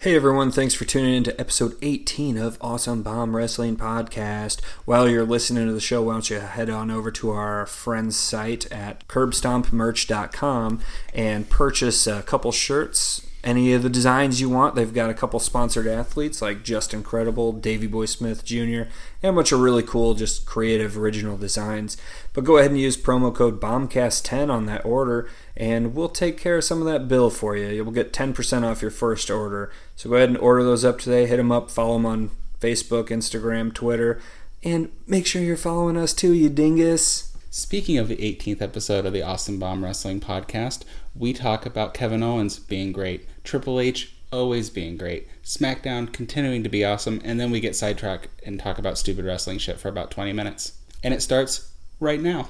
Hey everyone, thanks for tuning in to episode 18 of Awesome Bomb Wrestling Podcast. While you're listening to the show, why don't you head on over to our friend's site at curbstompmerch.com and purchase a couple shirts, any of the designs you want. They've got a couple sponsored athletes like Just Incredible, Davy Boy Smith Jr., and a bunch of really cool, just creative, original designs. But go ahead and use promo code BOMBCAST10 on that order, and we'll take care of some of that bill for you. You'll get 10% off your first order. So go ahead and order those up today. Hit them up, follow them on Facebook, Instagram, Twitter, and make sure you're following us too, you dingus. Speaking of the 18th episode of the Awesome Bomb Wrestling Podcast, we talk about Kevin Owens being great, Triple H always being great, SmackDown continuing to be awesome, and then we get sidetracked and talk about stupid wrestling shit for about 20 minutes. And it starts right now.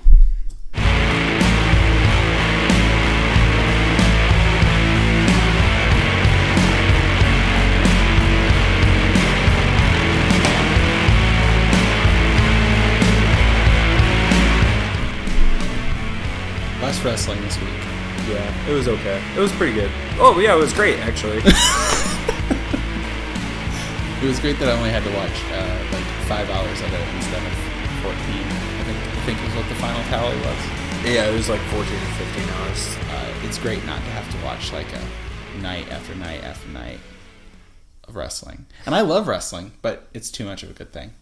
Less wrestling this week. It was okay. It was pretty good. Oh, yeah, it was great, actually. It was great that I only had to watch uh, like five hours of it instead of 14. I think, I think was what the final tally was. yeah, it was like 14 or 15 hours. uh, it's great not to have to watch like a night after night after night of wrestling. And I love wrestling, but it's too much of a good thing.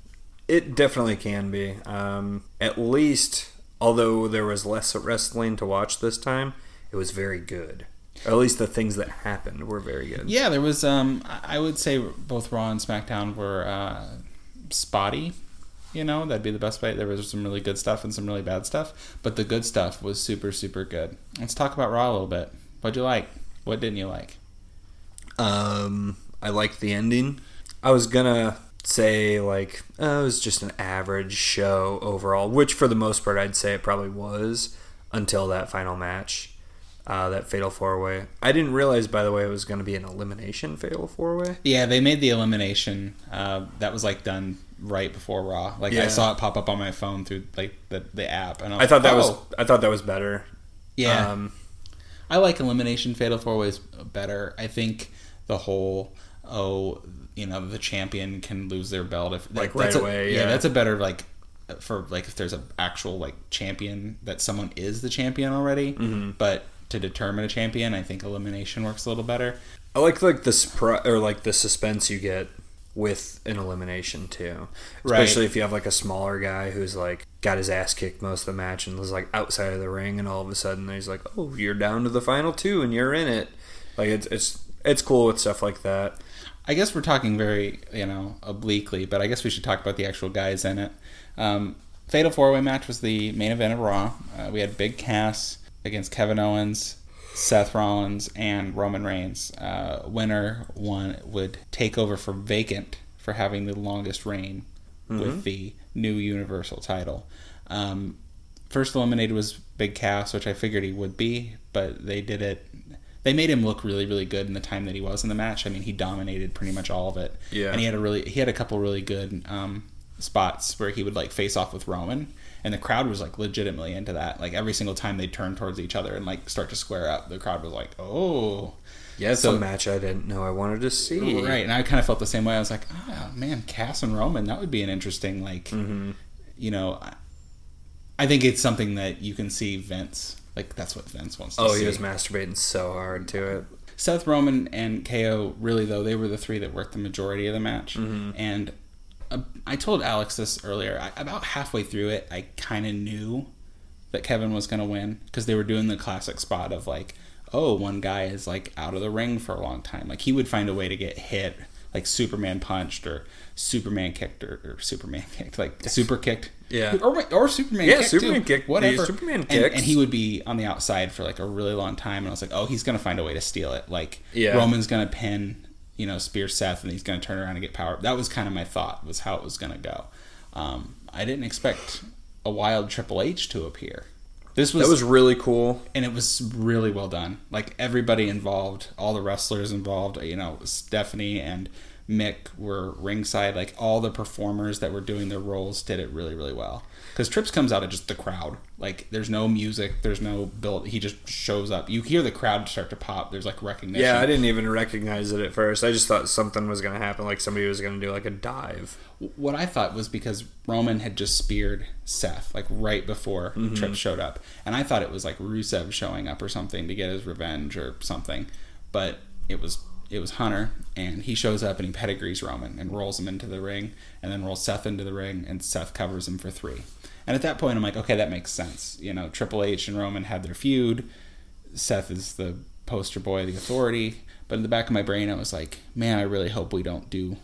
It definitely can be. Um, at least, although there was less wrestling to watch this time, it was very good. Or at least the things that happened were very good. Yeah, there was. Um, I I would say both Raw and SmackDown were uh, spotty. You know, that'd be the best way. There was some really good stuff and some really bad stuff, but the good stuff was super, super good. Let's talk about Raw a little bit. What'd you like? What didn't you like? Um, I liked the ending. I was gonna say like oh, it was just an average show overall, which for the most part I'd say it probably was until that final match, uh, that fatal four way. I didn't realize, by the way, it was going to be an elimination fatal four way. Yeah, they made the elimination. Uh, that was like done right before Raw. Like I saw it pop up on my phone through like the, the app, and I, I thought that like, was "Oh." I thought that was better. yeah. Um, I like elimination fatal four ways better. I think the whole oh you know the champion can lose their belt if Like, that's right a- away, Yeah, yeah. that's a better like for like if there's an actual like champion that someone is the champion already. Mm-hmm. But to determine a champion, I think elimination works a little better. I like like the surpri- or like the suspense you get with an elimination too. Right. Especially if you have like a smaller guy who's like got his ass kicked most of the match and was like outside of the ring and all of a sudden he's like, "Oh, you're down to the final two and you're in it." Like it's it's it's cool with stuff like that. I guess we're talking very, you know, obliquely, but I guess we should talk about the actual guys in it. Um, Fatal Four Way match was the main event of Raw. Uh, we had Big Cass against Kevin Owens, Seth Rollins, and Roman Reigns. Uh, winner one would take over for vacant for having the longest reign with the new Universal title. Um, first eliminated was Big Cass, which I figured he would be, but they did it. They made him look really, really good in the time that he was in the match. I mean, he dominated pretty much all of it. Yeah. and he had a really, he had a couple really good um, spots where he would like face off with Roman, and the crowd was like legitimately into that. Like every single time they turned towards each other and like start to square up, the crowd was like, "Oh, Yeah, it's So- a match I didn't know I wanted to see. Right, and I kind of felt the same way. I was like, oh man, Cass and Roman, that would be an interesting, like, Mm-hmm. you know, I- think it's something that you can see Vince, like, that's what Vince wants to see. Oh, see. he was masturbating so hard to it. Seth Roman and KO, really, though, they were the three that worked the majority of the match. Mm-hmm. And Uh, I told Alex this earlier. I, about halfway through it, I kind of knew that Kevin was going to win because they were doing the classic spot of, like, oh, one guy is, like, out of the ring for a long time. Like, he would find a way to get hit, like, Superman punched or Superman kicked or, or Superman kicked, like, super kicked. Yeah. Or, or Superman Yeah, kicked. Superman too. kicked- Whatever. yeah, Superman And- kicks. and he would be on the outside for like a really long time, and I was like, oh, he's gonna find a way to steal it. Like Yeah. Roman's gonna pin, you know, spear Seth, and he's gonna turn around and get power. That was kind of my thought was how it was gonna go. Um, I didn't expect a wild Triple H to appear. This was, That was really cool. and it was really well done. Like everybody involved, all the wrestlers involved, you know, Stephanie and Mick were ringside. Like all the performers that were doing their roles did it really, really well. Because Trips comes out of just the crowd. Like there's no music, there's no build. He just shows up. You hear the crowd start to pop. There's like recognition. Yeah, I didn't even recognize it at first. I just thought something was going to happen, like somebody was going to do like a dive. What I thought was because Roman had just speared Seth like right before Mm-hmm. Trips showed up, and I thought it was like Rusev showing up or something to get his revenge or something, but it was it was Hunter, and he shows up and he pedigrees Roman and rolls him into the ring, and then rolls Seth into the ring, and Seth covers him for three. And at that point, I'm like, okay, that makes sense. You know, Triple H and Roman had their feud. Seth is the poster boy, the authority. But in the back of my brain, I was like, man, I really hope we don't do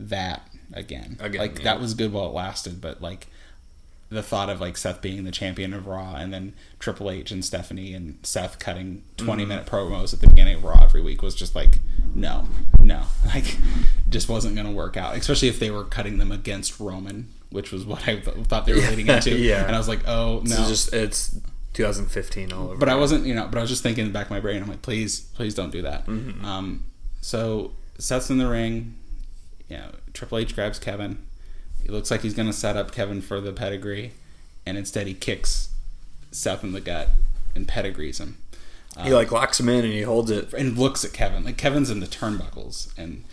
that again. Again, like yeah. that was good while it lasted, but like the thought of like Seth being the champion of Raw and then Triple H and Stephanie and Seth cutting 20 Mm-hmm. minute promos at the beginning of Raw every week was just like no, no, like just wasn't going to work out. Especially if they were cutting them against Roman, which was what I th- thought they were leading into. Yeah. and I was like, oh no, It's just it's 2015 all over. but I wasn't, you know, but I was just thinking in the back of my brain, I'm like, please, please don't do that. Mm-hmm. Um, so Seth's in the ring. You know, Triple H grabs Kevin. It looks like he's going to set up Kevin for the pedigree, and instead he kicks Seth in the gut and pedigrees him. he like locks him in and he holds it. And looks at Kevin like Kevin's in the turnbuckles, and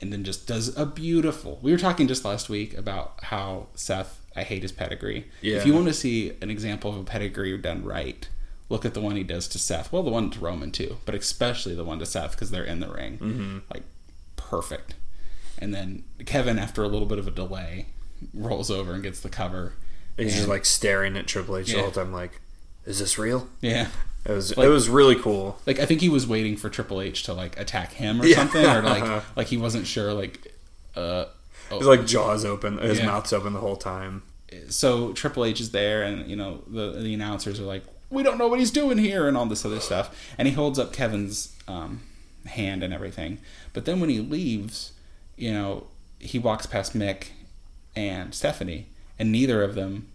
and then just does a beautiful. We were talking just last week about how Seth. I hate his pedigree. Yeah. If you want to see an example of a pedigree done right, look at the one he does to Seth. Well, the one to Roman too, but especially the one to Seth because they're in the ring. Mm-hmm. Like perfect. And then Kevin, after a little bit of a delay, rolls over and gets the cover. And he's just like staring at Triple H the whole time, like, "Is this real?" yeah. It was Like- it was really cool. Like I think he was waiting for Triple H to like attack him or Yeah. something, or like like he wasn't sure. Like, uh, oh, His like jaws open, his Yeah. mouth's open the whole time. so Triple H is there, and you know the the announcers are like, "We don't know what he's doing here," and all this other stuff. And he holds up Kevin's um, hand and everything. But then when he leaves, you know, he walks past Mick and Stephanie, and neither of them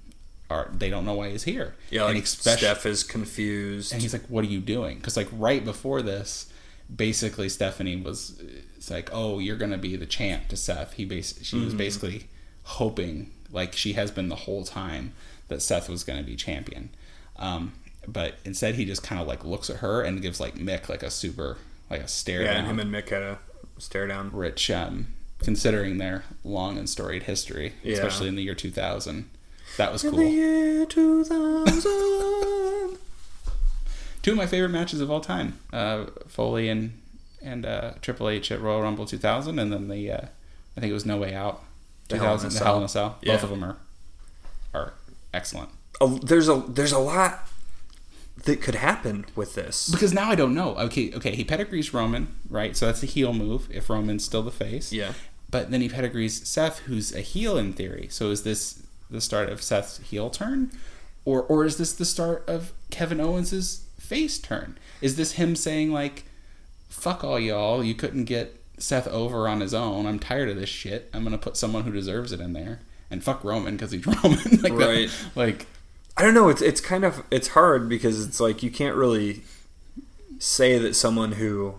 are. They don't know why he's here. Yeah, and like Steph is confused. and he's like, "What are you doing?" Because like right before this, basically Stephanie was, it's like, "Oh, you're gonna be the champ to Seth." He bas- she Mm-hmm. was basically hoping, like she has been the whole time, that Seth was gonna be champion. Um, but instead, he just kind of like looks at her and gives like Mick like a super like a stare yeah, down. and him and Mick had a stare down. Rich, um, considering their long and storied history, Yeah. especially in the year 2000. That was cool. The year 2000. two of my favorite matches of all time: uh, Foley and and uh, Triple H at Royal Rumble 2000, and then the uh, I think it was No Way Out The Hell in a 2000, the. Hell in a Cell. Yeah. Both of them are are excellent. a, there's a there's a lot that could happen with this. Because now I don't know. Okay, okay, he pedigrees Roman, right? So that's a heel move if Roman's still the face. Yeah. But then he pedigrees Seth, who's a heel in theory. So is this the start of Seth's heel turn, or or is this the start of Kevin Owens's face turn? Is this him saying like, "Fuck all y'all, you couldn't get Seth over on his own. I'm tired of this shit. I'm gonna put someone who deserves it in there." And fuck Roman because he's Roman. like that- Right. like I don't know. It's it's kind of it's hard because it's like you can't really say that someone who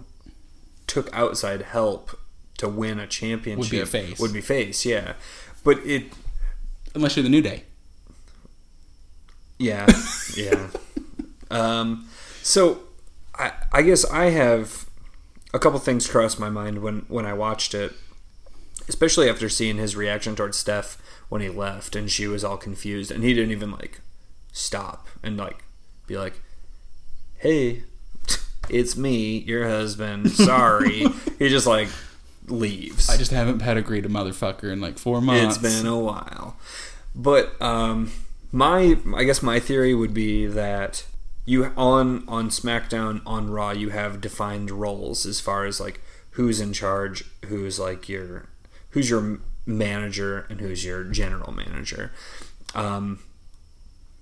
took outside help to win a championship would be face. Would be face, yeah. But it, unless you're the New Day. yeah, yeah. Um, so I I guess I have a couple things cross my mind when when I watched it, especially after seeing his reaction towards Steph when he left and she was all confused and he didn't even like stop and like be like, "Hey, it's me, your husband. Sorry." he just like leaves. I just haven't pedigreed a motherfucker in like four months. It's been a while. But um, my I guess my theory would be that you on on SmackDown on Raw you have defined roles as far as like who's in charge, who's like your who's your manager and who's your general manager. Um,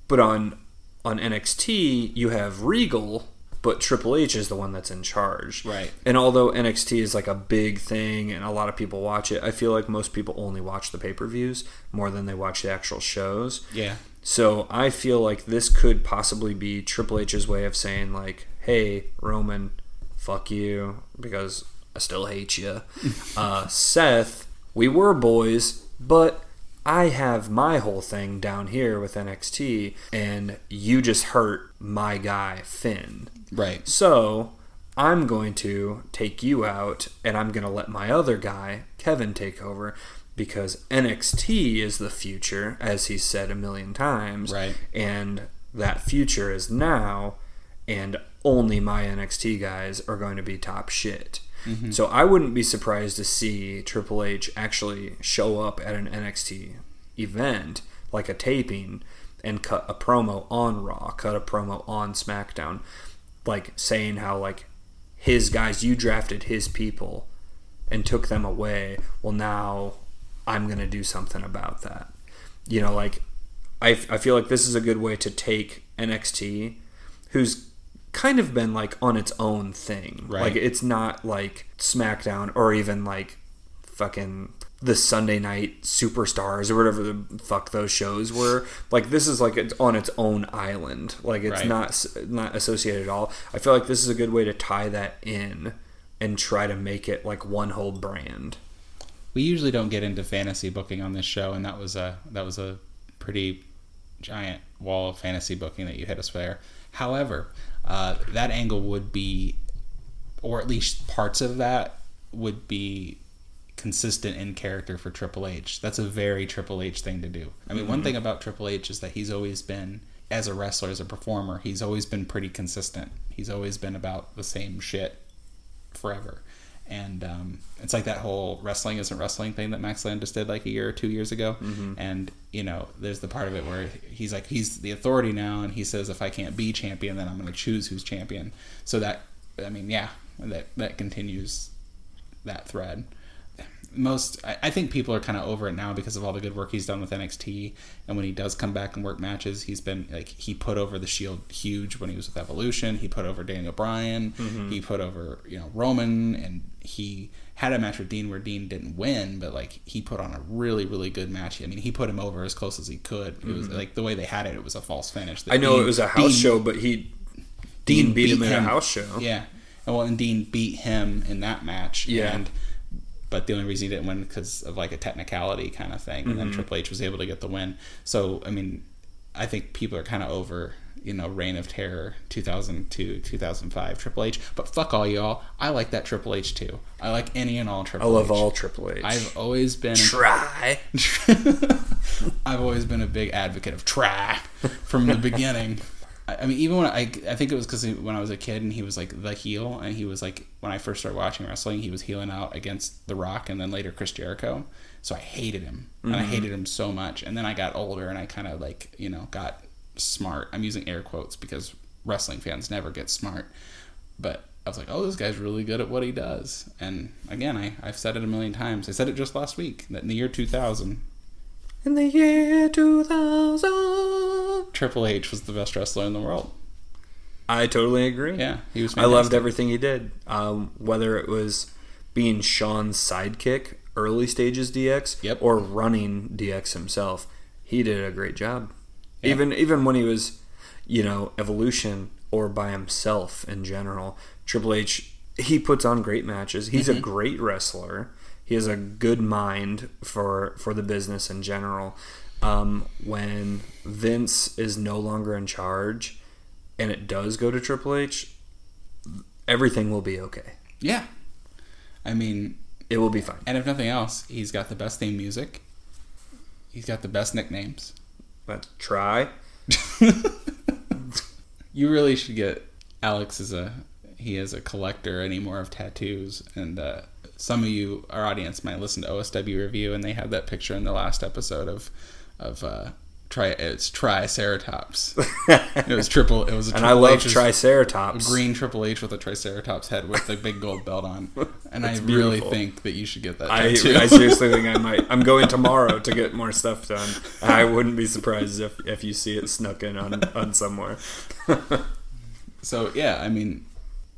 but on on NXT you have Regal, but Triple H is the one that's in charge. Right. And although NXT is like a big thing and a lot of people watch it, I feel like most people only watch the pay per views more than they watch the actual shows. Yeah. So I feel like this could possibly be Triple H's way of saying like, "Hey, Roman, fuck you," because I still hate you. uh, Seth, we were boys, but I have my whole thing down here with NXT, and you just hurt my guy, Finn. Right. So I'm going to take you out, and I'm going to let my other guy, Kevin, take over because NXT is the future, as he said a million times. Right. And that future is now, and only my NXT guys are going to be top shit. Mm-hmm. So I wouldn't be surprised to see Triple H actually show up at an NXT event, like a taping, and cut a promo on Raw, cut a promo on SmackDown, like saying how like his guys, you drafted his people and took them away. Well, now I'm gonna do something about that. You know, like I, I feel like this is a good way to take NXT, who's kind of been like on its own thing. Right. Like it's not like SmackDown or even like fucking the Sunday night superstars or whatever the fuck those shows were. Like this is like it's on its own island. Like it's Right. not not associated at all. I feel like this is a good way to tie that in and try to make it like one whole brand. We usually don't get into fantasy booking on this show, and that was a that was a pretty giant wall of fantasy booking that you hit us there. However, uh, that angle would be, or at least parts of that would be consistent in character for Triple H. That's a very Triple H thing to do. I mean, one thing about Triple H is that he's always been, as a wrestler, as a performer, he's always been pretty consistent. He's always been about the same shit forever. And um, it's like that whole wrestling isn't wrestling thing that Max Landis did like a year or two years ago. And, you know, there's the part of it where he's like, he's the authority now, and he says, if I can't be champion, then I'm going to choose who's champion. So that, I mean, yeah, that, that continues that thread. Most, I, I think people are kind of over it now because of all the good work he's done with NXT. And when he does come back and work matches, he's been like, he put over the Shield huge when he was with Evolution. He put over Daniel Bryan. Mm-hmm. He put over, you know, Roman. And he had a match with Dean where Dean didn't win, but like he put on a really, really good match. I mean, he put him over as close as he could. It was mm-hmm. like the way they had it, it was a false finish. I know Dean- it was a house Dean- show, but he Dean, beat, him in a house show. yeah, well, and Dean beat him in that match. Yeah. and but the only reason he didn't win because of like a technicality kind of thing, and then Mm-hmm. Triple H was able to get the win. So I mean, I think people are kind of over you know Reign of Terror 2002 2005 Triple H, but fuck all y'all. I like that Triple H too. I like any and all Triple H. I love H. all Triple H. I've always been try. I've always been a big advocate of try from the beginning. I mean, even when I, I think it was because when I was a kid and he was like the heel, and he was like when I first started watching wrestling, he was healing out against The Rock and then later Chris Jericho. So I hated him, and I mm-hmm. hated him so much. And then I got older, and I kind of like you know got smart. I'm using air quotes because wrestling fans never get smart, but. I was like, oh, this guy's really good at what he does. And again, I, I've said it a million times. I said it just last week that in the year 2000, In the year 2000. Triple H was the best wrestler in the world. I totally agree. Yeah, he was. I loved everything he did. Um, whether it was being Shawn's sidekick, early stages DX, Yep. or running DX himself, he did a great job. Yeah. Even even when he was, you know, Evolution or by himself in general, Triple H he puts on great matches. He's Mm-hmm. a great wrestler. He has a good mind for for the business in general. Um, when Vince is no longer in charge, and it does go to Triple H, everything will be okay. Yeah, I mean, It will be fine. and if nothing else, he's got the best theme music. He's got the best nicknames. But try. You really should get Alex is a he is a collector anymore of tattoos, and uh, some of you, our audience, might listen to OSW review, and they had that picture in the last episode of of uh, tri it's Triceratops. it was triple. It was a And I love H's- Triceratops. green Triple H with a Triceratops head with the big gold belt on, and I That's really think that you should get that I, tattoo. I seriously think I might. I'm going tomorrow to get more stuff done. I wouldn't be surprised if, if you see it snuck in on, on somewhere. so yeah, I mean,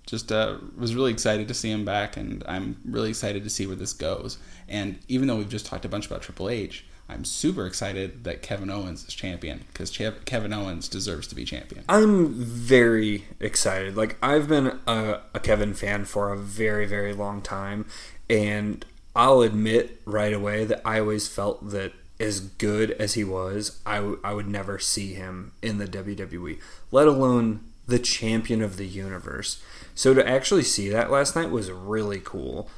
just uh, was really excited to see him back, and I'm really excited to see where this goes. And even though we've just talked a bunch about Triple H, I'm super excited that Kevin Owens is champion because Kevin Owens deserves to be champion. I'm very excited. Like I've been a, a Kevin fan for a very very long time, and I'll admit right away that I always felt that as good as he was, I, w- I would never see him in the WWE, let alone the champion of the universe. So to actually see that last night was really cool.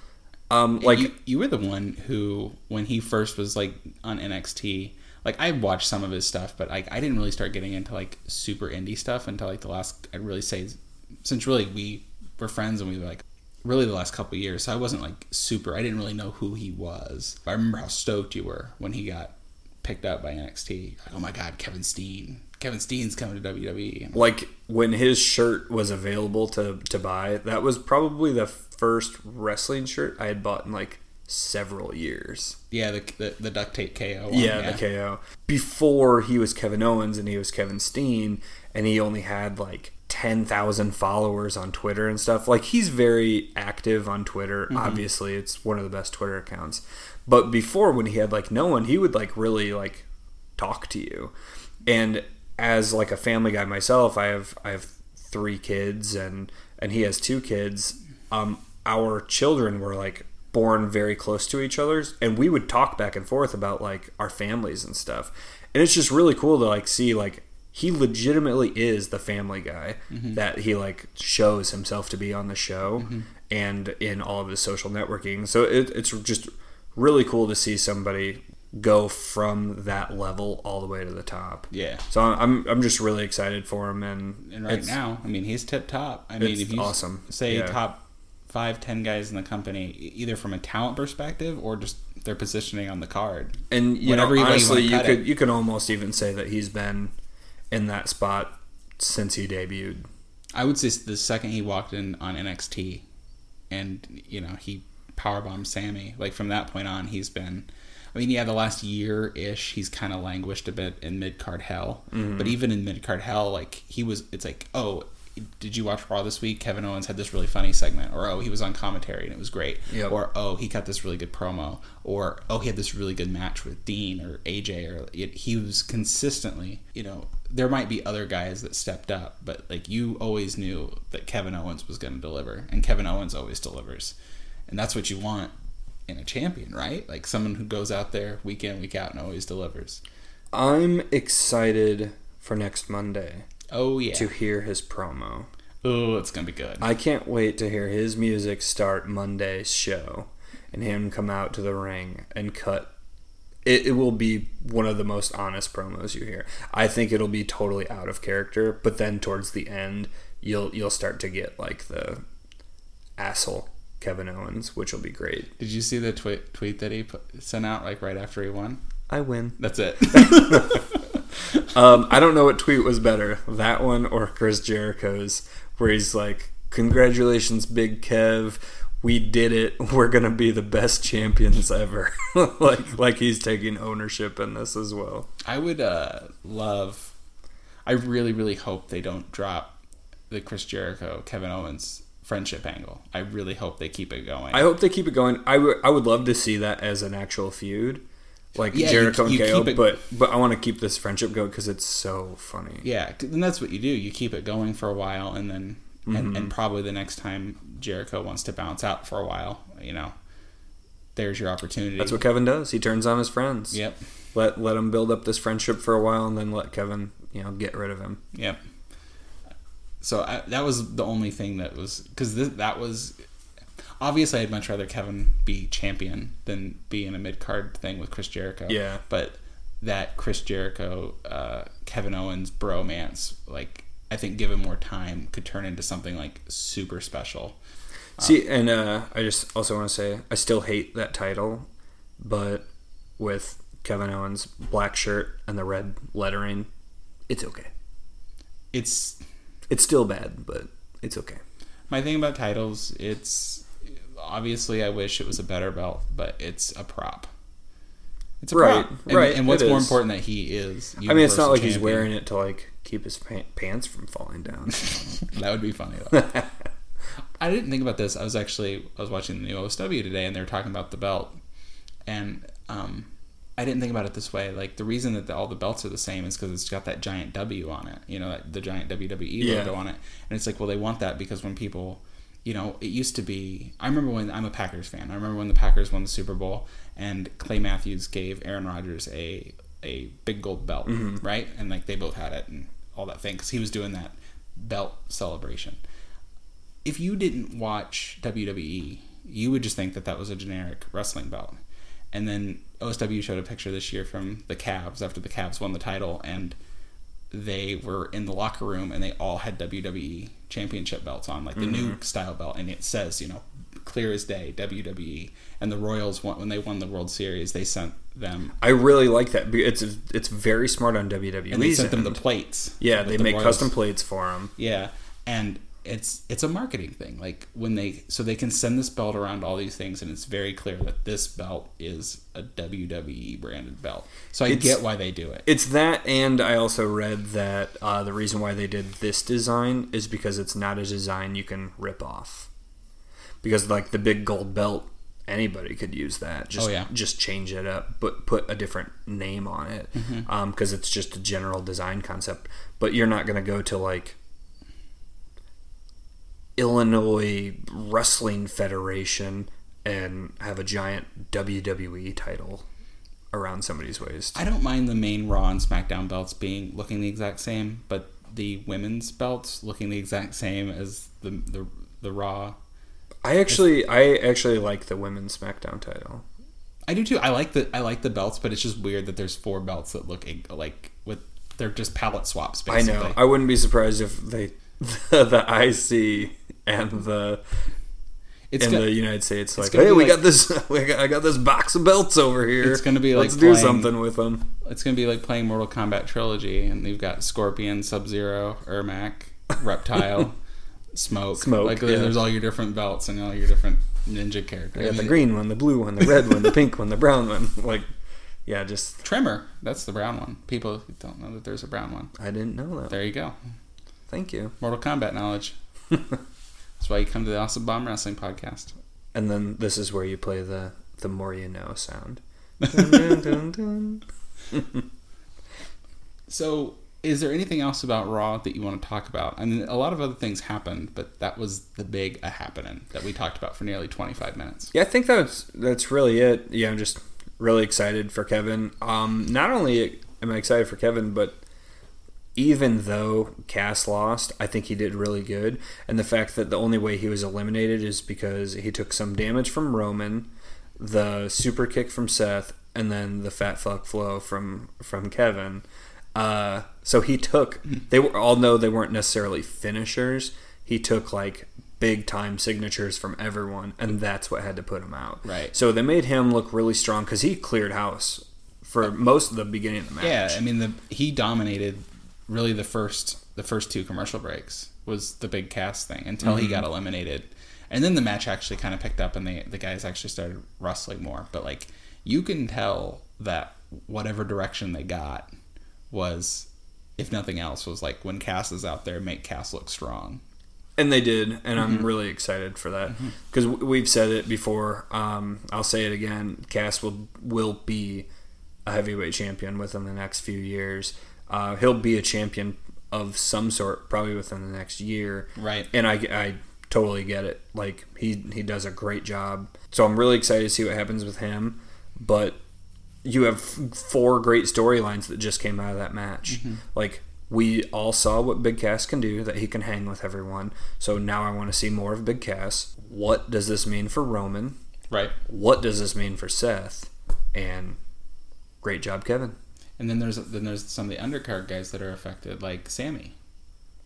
Um, like you, you were the one who, when he first was like on NXT, like I watched some of his stuff, but like I didn't really start getting into like super indie stuff until like the last. I'd really say since really we were friends and we were like really the last couple years. So I wasn't like super. I didn't really know who he was. I remember how stoked you were when he got picked up by NXT. Like, oh my god, Kevin Steen. Kevin Steen's coming to WWE. Like when his shirt was available to to buy, that was probably the first wrestling shirt I had bought in like several years. Yeah, the the, the duct tape KO. One, yeah, yeah, the KO. Before he was Kevin Owens and he was Kevin Steen, and he only had like 10,000 followers on Twitter and stuff. Like he's very active on Twitter. Mm-hmm. Obviously, it's one of the best Twitter accounts. But before when he had like no one, he would like really like talk to you. And as like a family guy myself, I have I have 3 kids and and he has 2 kids. Um our children were like born very close to each other's and we would talk back and forth about like our families and stuff. And it's just really cool to like see like he legitimately is the family guy mm-hmm. that he like shows himself to be on the show mm-hmm. and in all of his social networking. So it, it's just really cool to see somebody go from that level all the way to the top. Yeah. So I'm I'm just really excited for him and and right now, I mean, he's tip top. I mean, if you awesome. say yeah. top five, ten guys in the company, either from a talent perspective or just their positioning on the card. And you Whatever know, honestly, you, you could it. you could almost even say that he's been in that spot since he debuted. I would say the second he walked in on NXT, and you know he powerbombed Sammy. Like from that point on, he's been. I mean, yeah, the last year ish, he's kind of languished a bit in mid card hell. Mm-hmm. But even in mid card hell, like he was, it's like, oh, did you watch Raw this week? Kevin Owens had this really funny segment, or oh, he was on commentary and it was great, yep. or oh, he cut this really good promo, or oh, he had this really good match with Dean or AJ, or it, he was consistently, you know, there might be other guys that stepped up, but like you always knew that Kevin Owens was going to deliver, and Kevin Owens always delivers, and that's what you want in a champion, right? Like someone who goes out there week in, week out, and always delivers. I'm excited for next Monday. Oh yeah. To hear his promo. Oh, it's gonna be good. I can't wait to hear his music start Monday's show, and him come out to the ring and cut. It, it will be one of the most honest promos you hear. I think it'll be totally out of character, but then towards the end, you'll you'll start to get like the asshole Kevin Owens, which will be great. Did you see the tweet tweet that he put, sent out like right after he won? I win. That's it. um, I don't know what tweet was better, that one or Chris Jericho's, where he's like, "Congratulations, Big Kev, we did it. We're gonna be the best champions ever." like, like he's taking ownership in this as well. I would uh, love. I really, really hope they don't drop the Chris Jericho Kevin Owens friendship angle. I really hope they keep it going. I hope they keep it going. I, w- I would love to see that as an actual feud like yeah, Jericho you, you and KO, it, but but I want to keep this friendship going because it's so funny. Yeah, and that's what you do. You keep it going for a while, and then mm-hmm. and, and, probably the next time Jericho wants to bounce out for a while, you know, there's your opportunity. That's what Kevin does. He turns on his friends. Yep. Let let him build up this friendship for a while, and then let Kevin, you know, get rid of him. Yep. So I, that was the only thing that was because that was obviously I'd much rather Kevin be champion than be in a mid card thing with Chris Jericho. Yeah. But that Chris Jericho, uh, Kevin Owens bromance, like I think given more time, could turn into something like super special. See, um, and uh, I just also want to say I still hate that title, but with Kevin Owens' black shirt and the red lettering, it's okay. It's it's still bad, but it's okay. My thing about titles, it's obviously I wish it was a better belt, but it's a prop. It's a right, prop. And, right. And what's more important that he is. I mean, it's not like champion. he's wearing it to like keep his pants from falling down. that would be funny though. I didn't think about this. I was actually I was watching the new OSW today, and they were talking about the belt, and um, I didn't think about it this way. Like the reason that the, all the belts are the same is because it's got that giant W on it. You know, that, the giant WWE Yeah. logo on it, and it's like, well, they want that because when people, you know, it used to be. I remember when I'm a Packers fan. I remember when the Packers won the Super Bowl and Clay Matthews gave Aaron Rodgers a a big gold belt, mm-hmm. right? And like they both had it and all that thing because he was doing that belt celebration. If you didn't watch WWE, you would just think that that was a generic wrestling belt. And then OSW showed a picture this year from the Cavs after the Cavs won the title, and they were in the locker room and they all had WWE championship belts on, like the new mm-hmm. style belt, and it says, you know, clear as day WWE. And the Royals, won, when they won the World Series, they sent them I really like that. It's it's very smart on WWE. and they sent them the plates. yeah, they the make Royals. custom plates for them. Yeah, and it's it's a marketing thing. Like when they so they can send this belt around all these things, and it's very clear that this belt is a WWE branded belt. So I It's- get why they do it. It's that, and I also read that uh, the reason why they did this design is because it's not a design you can rip off. Because like the big gold belt, anybody could use that. Just Oh, yeah. just change it up, but put a different name on it, Mm-hmm. because it's just a general design concept. But you're not gonna go to like Illinois Wrestling Federation and have a giant WWE title around somebody's waist. I don't mind the main Raw and SmackDown belts being looking the exact same, but the women's belts looking the exact same as the the, the Raw. I actually, I actually like the women's SmackDown title. I do too. I like the I like the belts, but it's just weird that there's four belts that look like with they're just palette swaps. I know. I wouldn't be surprised if they, the, the IC and the It's in the United States, like, hey, we like- got this, we got, I got this box of belts over here. It's gonna be let's like do something with them. It's gonna be like playing Mortal Kombat trilogy, and you've got Scorpion, Sub Zero, Ermac, Reptile, Smoke. Smoke, Like yeah. there's all your different belts and all your different ninja characters. I got the green one, the blue one, the red one, the pink one, the brown one. Like, yeah, just Tremor. That's the brown one. People don't know that there's a brown one. I didn't know that. There you go. Thank you. Mortal Kombat knowledge. That's why you come to the Awesome Bomb Wrestling podcast. And then this is where you play the the more you know sound. Dun, dun, dun. So, is there anything else about Raw that you want to talk about? I mean, a lot of other things happened, but that was the big a happening that we talked about for nearly 25 minutes. Yeah, I think that's that's really it. Yeah, I'm just really excited for Kevin. Um, not only am I excited for Kevin, but even though Cass lost, I think he did really good. And the fact that the only way he was eliminated is because he took some damage from Roman, the super kick from Seth, and then the fat fuck flow from from Kevin. Uh, so he took. They were all know they weren't necessarily finishers. He took like big time signatures from everyone, and that's what had to put him out. Right. So they made him look really strong because he cleared house for most of the beginning of the match. Yeah, I mean, the he dominated really the first the first two commercial breaks was the Big Cass thing until he got eliminated, and then the match actually kind of picked up and the the guys actually started wrestling more. But like you can tell that whatever direction they got was, if nothing else, was like when Cass is out there, make Cass look strong. And they did, and I'm Mm-hmm. really excited for that because we've said it before. Um, I'll say it again: Cass will will be a heavyweight champion within the next few years. Uh, he'll be a champion of some sort probably within the next year. Right. And I, I totally get it. Like he he does a great job. So I'm really excited to see what happens with him. But you have four great storylines that just came out of that match. Like we all saw what Big Cass can do, that he can hang with everyone. So now I want to see more of Big Cass. What does this mean for Roman? Right. What does this mean for Seth? And great job, Kevin. And then there's then there's some of the undercard guys that are affected, like Sammy.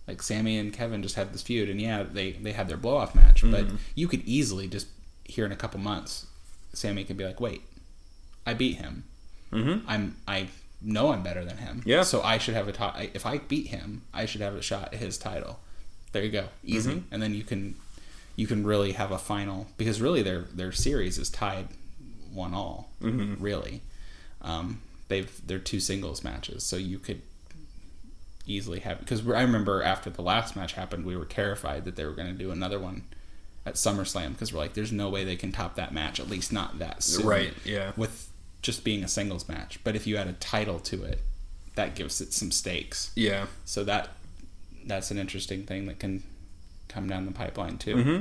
Like Sammy and Kevin just had this feud, and yeah, they they had their blow off match, but Mm-hmm. you could easily just here in a couple months, Sammy could be like, wait, I beat him. Mm-hmm. I'm I know I'm better than him. Yeah. So I should have a top. If I beat him, I should have a shot at his title. There you go, easy. Mm-hmm. And then you can you can really have a final because really their their series is tied one all. Mm-hmm. Really, um, they've they're two singles matches, so you could easily have because I remember after the last match happened, we were terrified that they were going to do another one at SummerSlam because we're like, there's no way they can top that match, at least not that soon. Right, yeah. With just being a singles match. But if you add a title to it, that gives it some stakes. Yeah. So that that's an interesting thing that can come down the pipeline too. Mm-hmm.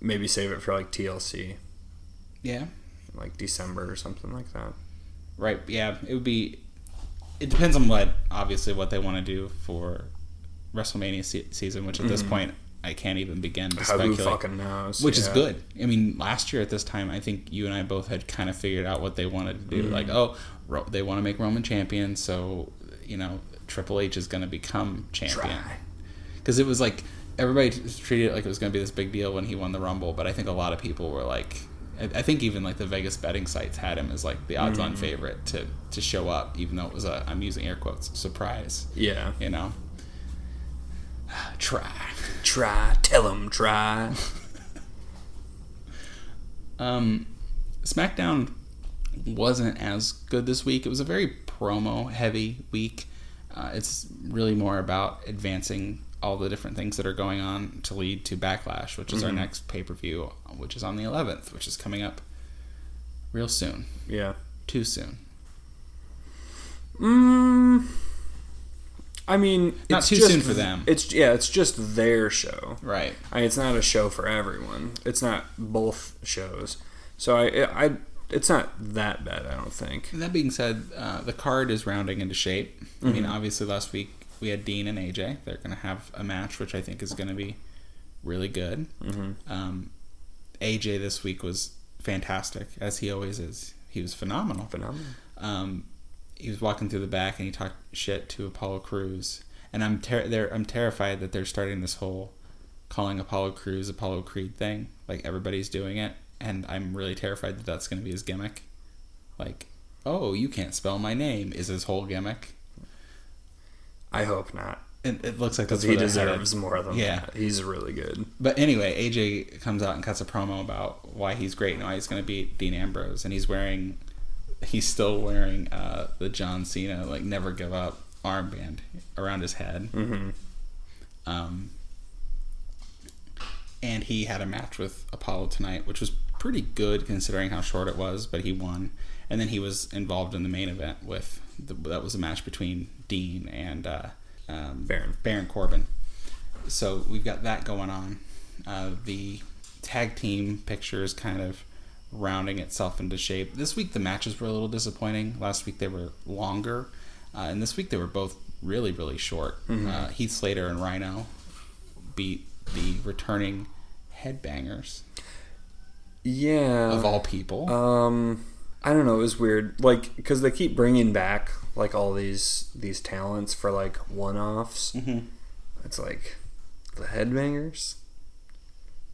Maybe save it for like TLC, Yeah. like December or something like that. Right. Yeah. It would be. It depends on what, obviously, what they want to do for WrestleMania se- season, which at this point I can't even begin to Mm-hmm. Who speculate. fucking knows? Which is good. I mean, last year at this time, I think you and I both had kind of figured out what they wanted to do. Mm-hmm. Like, oh, Ro- they want to make Roman champion, so you know Triple H is going to become champion. Because it was like everybody treated it like it was going to be this big deal when he won the Rumble, but I think a lot of people were like, I I think even like the Vegas betting sites had him as like the odds-on Mm-hmm. favorite to to show up, even though it was a I'm using air quotes surprise. Yeah. You know, try. Try. Tell him try. Um, SmackDown wasn't as good this week. It was a very promo heavy week. Uh, it's really more about advancing all the different things that are going on to lead to Backlash, which is our next pay per view, which is on the 11th, which is coming up real soon. Yeah. Too soon. Mm, I mean, Not it's too just- soon for them. It's yeah, it's just their show. Right. I mean, it's not a show for everyone. It's not both shows. So I, I, it's not that bad. I don't think. And that being said, uh, the card is rounding into shape. I mean, obviously, last week we had Dean and AJ. They're going to have a match, which I think is going to be really good. Mm-hmm. Um, AJ this week was fantastic, as he always is. He was phenomenal. Phenomenal. Um, he was walking through the back and he talked shit to Apollo Crews, and I'm ter- I'm terrified that they're starting this whole calling Apollo Crews Apollo Creed thing. Like everybody's doing it, and I'm really terrified that that's going to be his gimmick. Like, oh, you can't spell my name is his whole gimmick. I hope not, It, it looks like that's he where they're headed. deserves more than Yeah. that. He's really good. But anyway, AJ comes out and cuts a promo about why he's great and why he's going to beat Dean Ambrose, and he's wearing, he's still wearing uh, the John Cena like never give up armband around his head. Mm-hmm. Um, and he had a match with Apollo tonight, which was pretty good considering how short it was, but he won. And then he was involved in the main event with the, that was a match between Dean and uh, um, Baron. Baron Corbin. So we've got that going on. Uh, the tag team picture is kind of rounding itself into shape. This week the matches were a little disappointing. Last week they were longer, uh, and this week they were both really really short. Uh, Heath Slater and Rhyno beat the returning headbangers Yeah. of all people. Um, I don't know. It was weird, like because they keep bringing back like all these these talents for like one offs. Mhm. It's like the headbangers.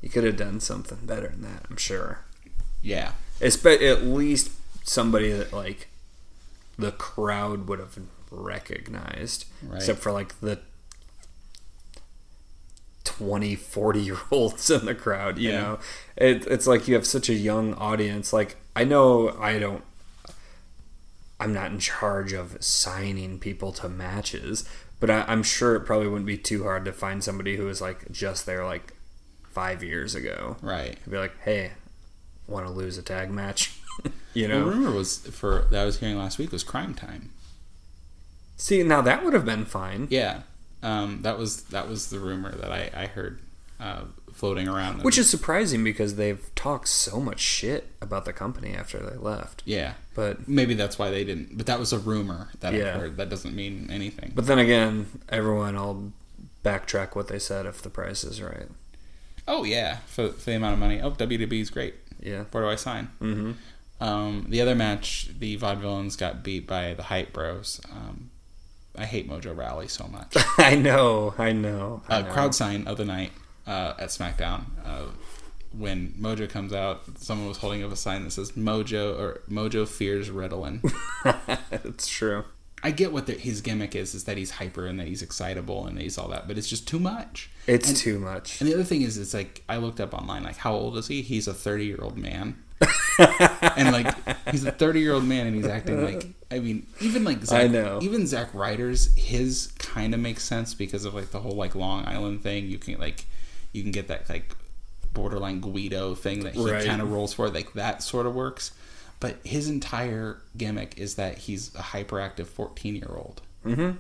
You could have done something better than that. I'm sure. yeah, It's but at least somebody that like the crowd would have recognized, Right. except for like the 20 40 year olds in the crowd you Yeah. know it, it's like you have such a young audience like i know i don't i'm not in charge of signing people to matches but I, i'm sure it probably wouldn't be too hard to find somebody who was like just there like five years ago. Right. I'd be like hey want to lose a tag match? You The know? rumor was for that I was hearing last week was Cryme Tyme. see now that would have been fine. Yeah, um, that was that was the rumor that I, I heard uh, floating around. which is surprising because they've talked so much shit about the company after they left yeah, but maybe that's why they didn't. But that was a rumor that Yeah. I heard. That doesn't mean anything. But then again, everyone will backtrack what they said if the price is right. oh yeah, for, for the amount of money. Oh, WWE's great. Yeah. Where do I sign? Mm-hmm. Um, the other match, the Vaudevillains got beat by the Hype Bros. Um, I hate Mojo Rawley so much. I know, I know. I uh, know. crowd sign of the night uh, at SmackDown. Uh, when Mojo comes out, someone was holding up a sign that says "Mojo" or "Mojo fears Ritalin." it's true. I get what the, his gimmick is, is that he's hyper and that he's excitable and that he's all that, but it's just too much. It's And- too much. And the other thing is, it's like I looked up online, like how old is he? He's a thirty-year-old man, and like he's a thirty-year-old man, and he's acting like I mean, even like Zack, I know. even Zack Ryder's his kind of makes sense because of like the whole like Long Island thing. You can like you can get that like borderline Guido thing that he Right. kind of rolls for, like that sort of works. but his entire gimmick is that he's a hyperactive 14 year old. Mm-hmm.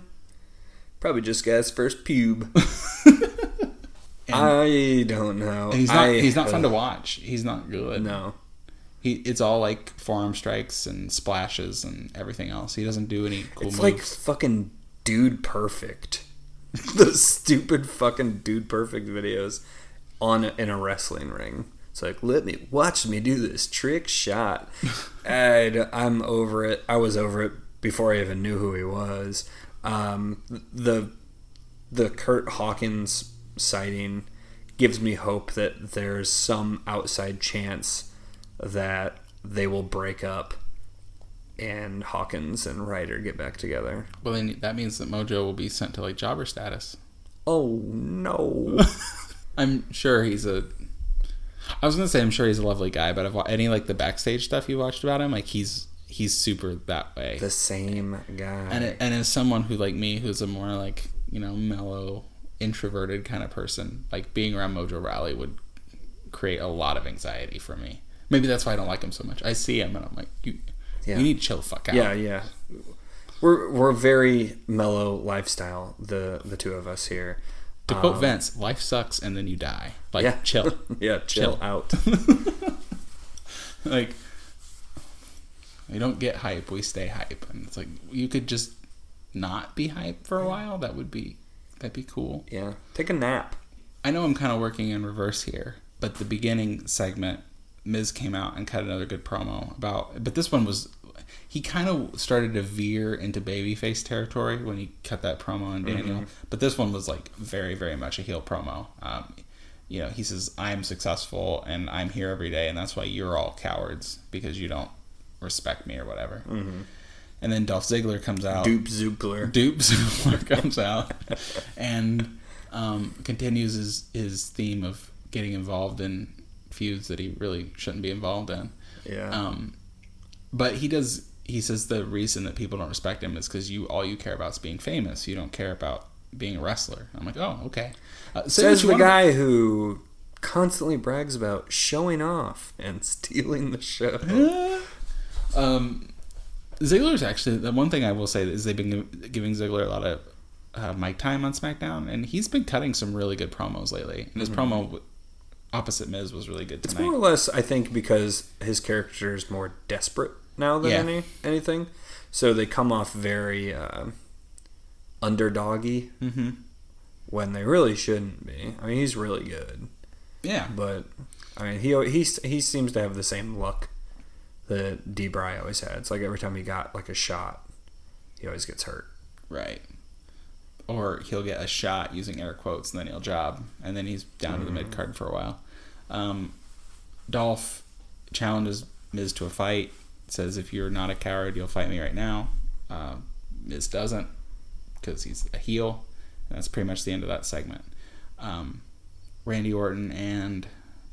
Probably just got his first pube. I don't know. he's not I- he's not fun to uh, watch. He's not good. No. He it's all like forearm strikes and splashes and everything else. He doesn't do any cool It's moves. like fucking dude perfect. the stupid fucking dude perfect videos on in a wrestling ring. It's like let me watch me do this trick shot. and I'm over it. I was over it before I even knew who he was. Um, the the Kurt Hawkins sighting gives me hope that there's some outside chance that they will break up and Hawkins and Ryder get back together. well, then that means that Mojo will be sent to like jobber status. Oh no. I'm sure he's a. I was gonna say I'm sure he's a lovely guy, but of any like the backstage stuff you watched about him, like he's he's super that way. the same guy. and it, and as someone who like me, who's a more like you know mellow, introverted kind of person, like being around Mojo Rawley would create a lot of anxiety for me. Maybe that's why I don't like him so much. I see him and I'm like, you, Yeah. you need to chill the fuck out. yeah, yeah. We're we're very mellow lifestyle, the the two of us here. To quote um, Vince, life sucks and then you die. Like yeah. chill. yeah, chill, Chill. out. like we don't get hype, we stay hype. And it's like you could just not be hype for a while. That would be that'd be cool. yeah. Take a nap. I know I'm kind of working in reverse here, but the beginning segment, Miz came out and cut another good promo about. But this one was, he kind of started to veer into babyface territory when he cut that promo on Daniel. But this one was like very, very much a heel promo. Um, you know, he says, "I'm successful and I'm here every day, and that's why you're all cowards because you don't respect me or whatever." And then Dolph Ziggler comes out. Dupe Zoopler. Dupe Zoopler comes out and um, continues his, his theme of getting involved in feuds that he really shouldn't be involved in. Yeah. Um, but he does. He says the reason that people don't respect him is because you all you care about is being famous. You don't care about being a wrestler. I'm like, oh, okay. Uh, say Says the guy who constantly brags about showing off and stealing the show. Um, Ziggler's actually the one thing I will say is they've been giving Ziggler a lot of uh, mic time on SmackDown, and he's been cutting some really good promos lately. And his promo w- opposite Miz was really good Mm-hmm. It's more or less, I think, because his character is more desperate now than Yeah. any anything. So they come off very uh, underdoggy mm-hmm. when they really shouldn't be. I mean, he's really good, Yeah, but I mean, he he he seems to have the same luck that D. Bry always had. It's like every time he got like a shot, he always gets hurt. right. Or he'll get a shot using air quotes, and then he'll job, and then he's down to the mid card for a while. Um, Dolph challenges Miz to a fight. Says, "If you're not a coward, you'll fight me right now." Uh, Miz doesn't because he's a heel, and that's pretty much the end of that segment. Um, Randy Orton and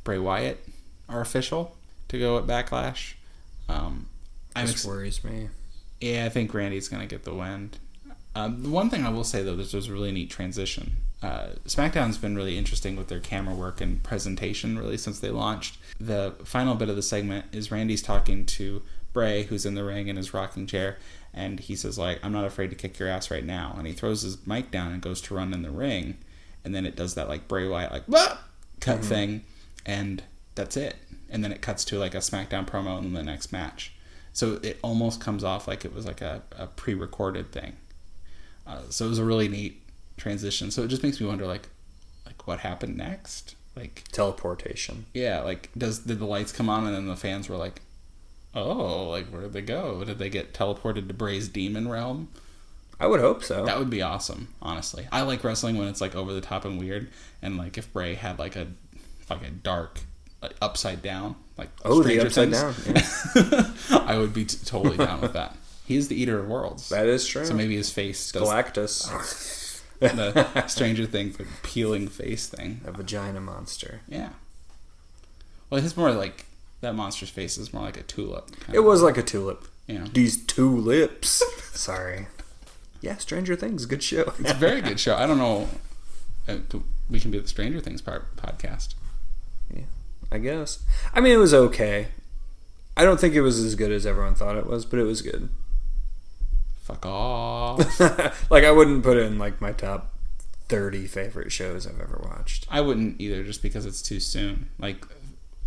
Bray Wyatt are official to go at Backlash. Um, I'm This ex- worries me. yeah, I think Randy's going to get the win. Um, the one thing I will say though, is there's a really neat transition. Uh, SmackDown's been really interesting with their camera work and presentation, really since they launched. The final bit of the segment is Randy's talking to Bray, who's in the ring in his rocking chair, and he says like, "I'm not afraid to kick your ass right now," and he throws his mic down and goes to run in the ring, and then it does that like Bray Wyatt like cut thing, and that's it. And then it cuts to like a SmackDown promo in the next match. So it almost comes off like it was like a, a pre-recorded thing. Uh, so it was a really neat transition. So it just makes me wonder, like, like what happened next? Like, Teleportation. yeah, like does did the lights come on and then the fans were like, oh, like where did they go? Did they get teleported to Bray's demon realm? I would hope so. That would be awesome, honestly. I like wrestling when it's like over the top and weird, and like if Bray had like a like a dark like, upside down, like oh, the Stranger upside Things, down. Yeah. I would be t- totally down with that. He is the eater of worlds. that is true. So maybe his face does Galactus, the Stranger Things like peeling face thing. a vagina monster. Yeah. Well, his more like that monster's face is more like a tulip. kind It was like a tulip. know. These tulips. Sorry. Yeah, Stranger Things, good show. It's a very good show. I don't know. uh, We can be the Stranger Things part podcast. Yeah, I guess. I mean, it was okay. I don't think it was as good as everyone thought it was, but it was good. Fuck off. like I wouldn't put it in like my top thirty favorite shows I've ever watched. I wouldn't either, just because it's too soon. Like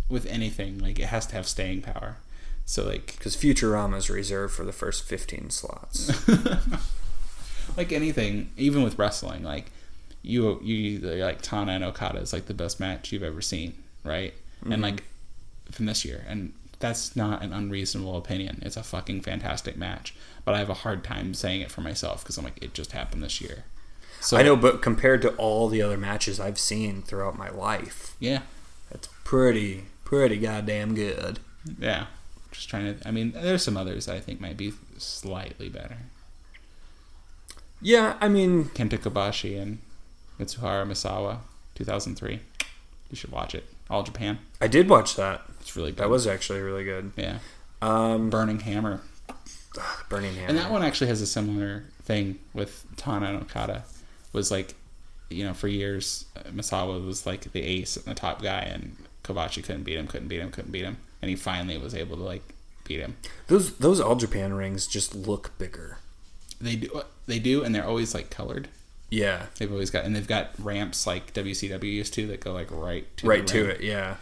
with anything, like it has to have staying power. So like, Because Futurama is reserved for the first fifteen slots. like anything, even with wrestling, like you you like Tana and Okada is like the best match you've ever seen, right? And mm-hmm. like from this year, and that's not an unreasonable opinion. It's a fucking fantastic match, but I have a hard time saying it for myself because I'm like, it just happened this year. So I know, but compared to all the other matches I've seen throughout my life, yeah, that's pretty pretty goddamn good. yeah. Just trying to. I mean, there's some others that I think might be slightly better. Yeah, I mean, Kenta Kobashi and Mitsuharu Misawa, 2003. You should watch it. All Japan. I did watch that. It's really good. That was actually really good. yeah. Um, Burning Hammer. Burning Hammer. And that one actually has a similar thing with Tana and Okada. Was like, you know, for years uh, Misawa was like the ace and the top guy, and Kobashi couldn't beat him, couldn't beat him, couldn't beat him, and he finally was able to like beat him. Those those All Japan rings just look bigger. They do, they do, and they're always like colored. Yeah, They've always got, and they've got ramps like WCW used to that go like right to right to it. Yeah,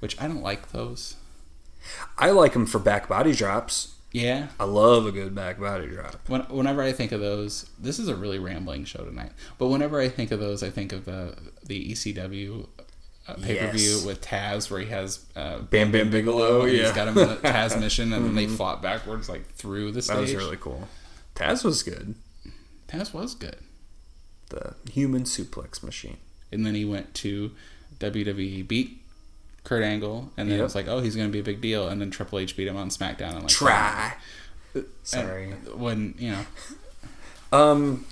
which I don't like those. I like them for back body drops. Yeah, I love a good back body drop. When, whenever I think of those, this is a really rambling show tonight. But whenever I think of those, I think of the the ECW uh, pay per view Yes. with Taz, where he has uh, Bam Bam Bigelow, and yeah. he's got him in the Tazmission, and then they fought backwards like through the stage. That was really cool. Taz was good. Taz was good, The human suplex machine. and then he went to WWE, beat Kurt Angle, and then Yep. it was like, oh, he's going to be a big deal, and then Triple H beat him on SmackDown. And like Try. and Sorry. when you know Um,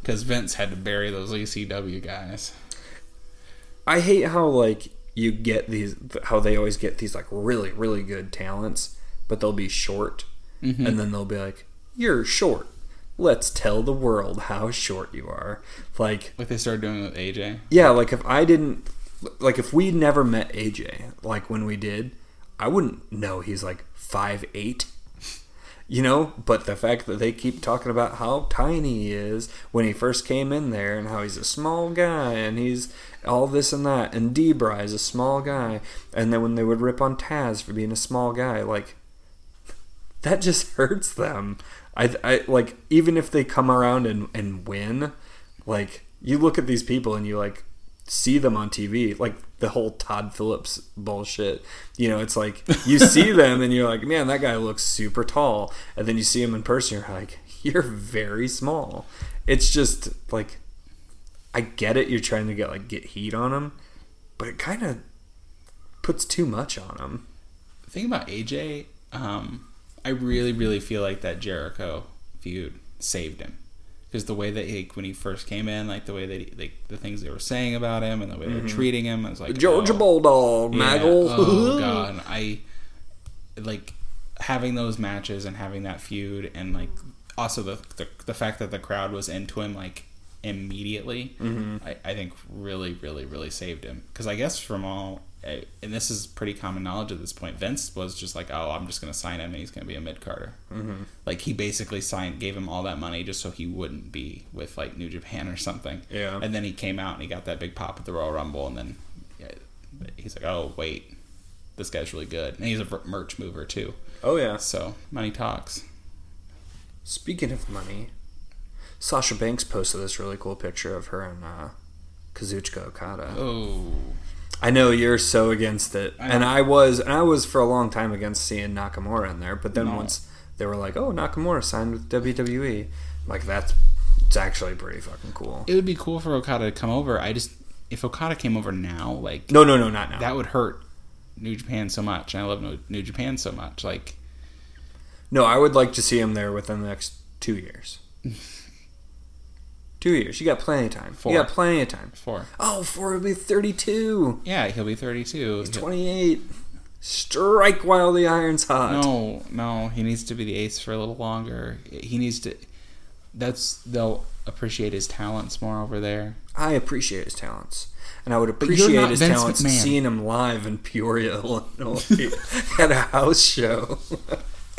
because Vince had to bury those ECW guys. I hate how like you get these how they always get these like really really good talents, but they'll be short, Mm-hmm. and then they'll be like, "You're short. Let's tell the world how short you are." Like, Like they started doing with AJ. yeah, like if I didn't, like if we never met AJ, like when we did, I wouldn't know he's like five eight. You know, but the fact that they keep talking about how tiny he is when he first came in there and how he's a small guy and he's all this and that and Debra is a small guy and then when they would rip on Taz for being a small guy, like that just hurts them. I, I like even if they come around and, and win, like you look at these people and you like see them on TV, like the whole Todd Phillips bullshit. You know, it's like you see them and you're like, man, that guy looks super tall, and then you see him in person, you're like, you're very small. It's just like, I get it. You're trying to get like get heat on him, but it kind of puts too much on him. The thing about AJ, um, I really, really feel like that Jericho feud saved him because the way that he, when he first came in, like the way that he, like the things they were saying about him and the way they were mm-hmm. treating him, I was like Georgia oh, Bulldog, yeah, Maggle. Oh god, I like having those matches and having that feud, and like also the the, the fact that the crowd was into him like immediately. Mm-hmm. I, I think really, really, really saved him because I guess from all. And this is pretty common knowledge at this point. Vince was just like, "Oh, I'm just going to sign him, and he's going to be a mid carder." Mm-hmm. Like he basically signed, gave him all that money just so he wouldn't be with like New Japan or something. Yeah. And then he came out and he got that big pop at the Royal Rumble, and then he's like, "Oh wait, this guy's really good," and he's a merch mover too. Oh yeah. So money talks. Speaking of money, Sasha Banks posted this really cool picture of her and uh, Kazuchika Okada. Oh, I know you're so against it, I and. I was, and I was for a long time against seeing Nakamura in there. But then No. once they were like, "Oh, Nakamura signed with WWE," I'm like that's it's actually pretty fucking cool. it would be cool for Okada to come over. I just if Okada came over now, like No, no, no, not now. that would hurt New Japan so much. And I love New- New Japan so much. Like no, I would like to see him there within the next two years. two years. You got plenty of time. Four. You got plenty of time. four. Oh, four would be thirty-two. Yeah, he'll be 32. He's 28. Strike while the iron's hot. No, no, he needs to be the ace for a little longer. He needs to. That's they'll appreciate his talents more over there. I appreciate his talents. And I would appreciate his Vince talents McMahon. seeing him live in Peoria, Illinois at a house show.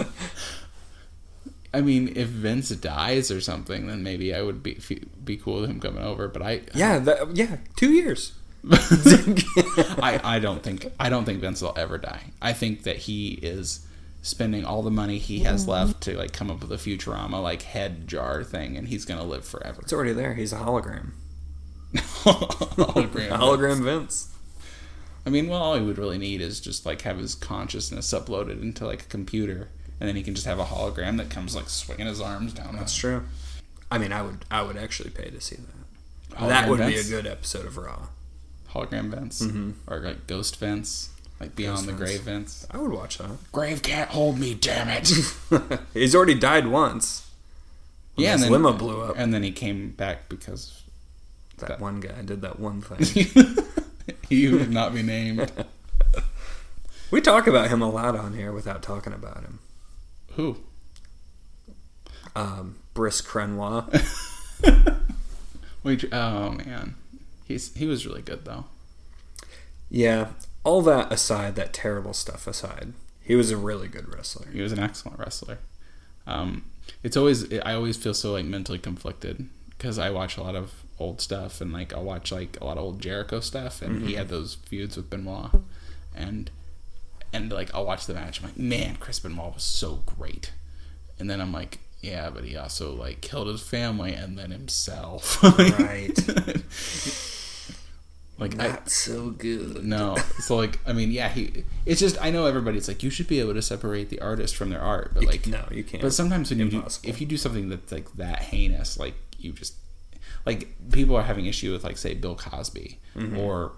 I mean, if Vince dies or something, then maybe I would be be cool with him coming over. But I, yeah, that, yeah, two years. I, I don't think I don't think Vince will ever die. I think that he is spending all the money he has mm-hmm. left to like come up with a Futurama like head jar thing, and he's gonna live forever. It's already there. He's a hologram. Hologram. Hologram Vince. I mean, well, all he would really need is just like have his consciousness uploaded into like a computer, and then he can just have a hologram that comes like swinging his arms down. That's true. I mean, I would I would actually pay to see that. Hologram that would be a good episode of Raw. hologram Vince or like Ghost Vince, like Beyond Mm-hmm. Ghost the. Grave Vince. I would watch that. Grave can't hold me, damn it. He's already died once. Yeah, and then limo blew up. and then he came back because That, that- one guy did that one thing. he would not be named. we talk about him a lot on here without talking about him. Who? Um, Briss Crenois. Wait, oh man, he's he was really good though. Yeah, all that aside, that terrible stuff aside, he was a really good wrestler. He was an excellent wrestler. Um, it's always I always feel so like mentally conflicted because I watch a lot of old stuff and like I'll watch like a lot of old Jericho stuff and he had those feuds with Benoit and and like I'll watch the match. I'm like, man, Chris Benoit was so great, and then I'm like, yeah, but he also like killed his family and then himself. Right. like I, Not so good. no. So like I mean, yeah, he. It's just I know everybody's like you should be able to separate the artist from their art, but like no, you can't. But sometimes when you do, if you do something that's like that heinous, like you just like people are having issue with like say Bill Cosby Mm-hmm. or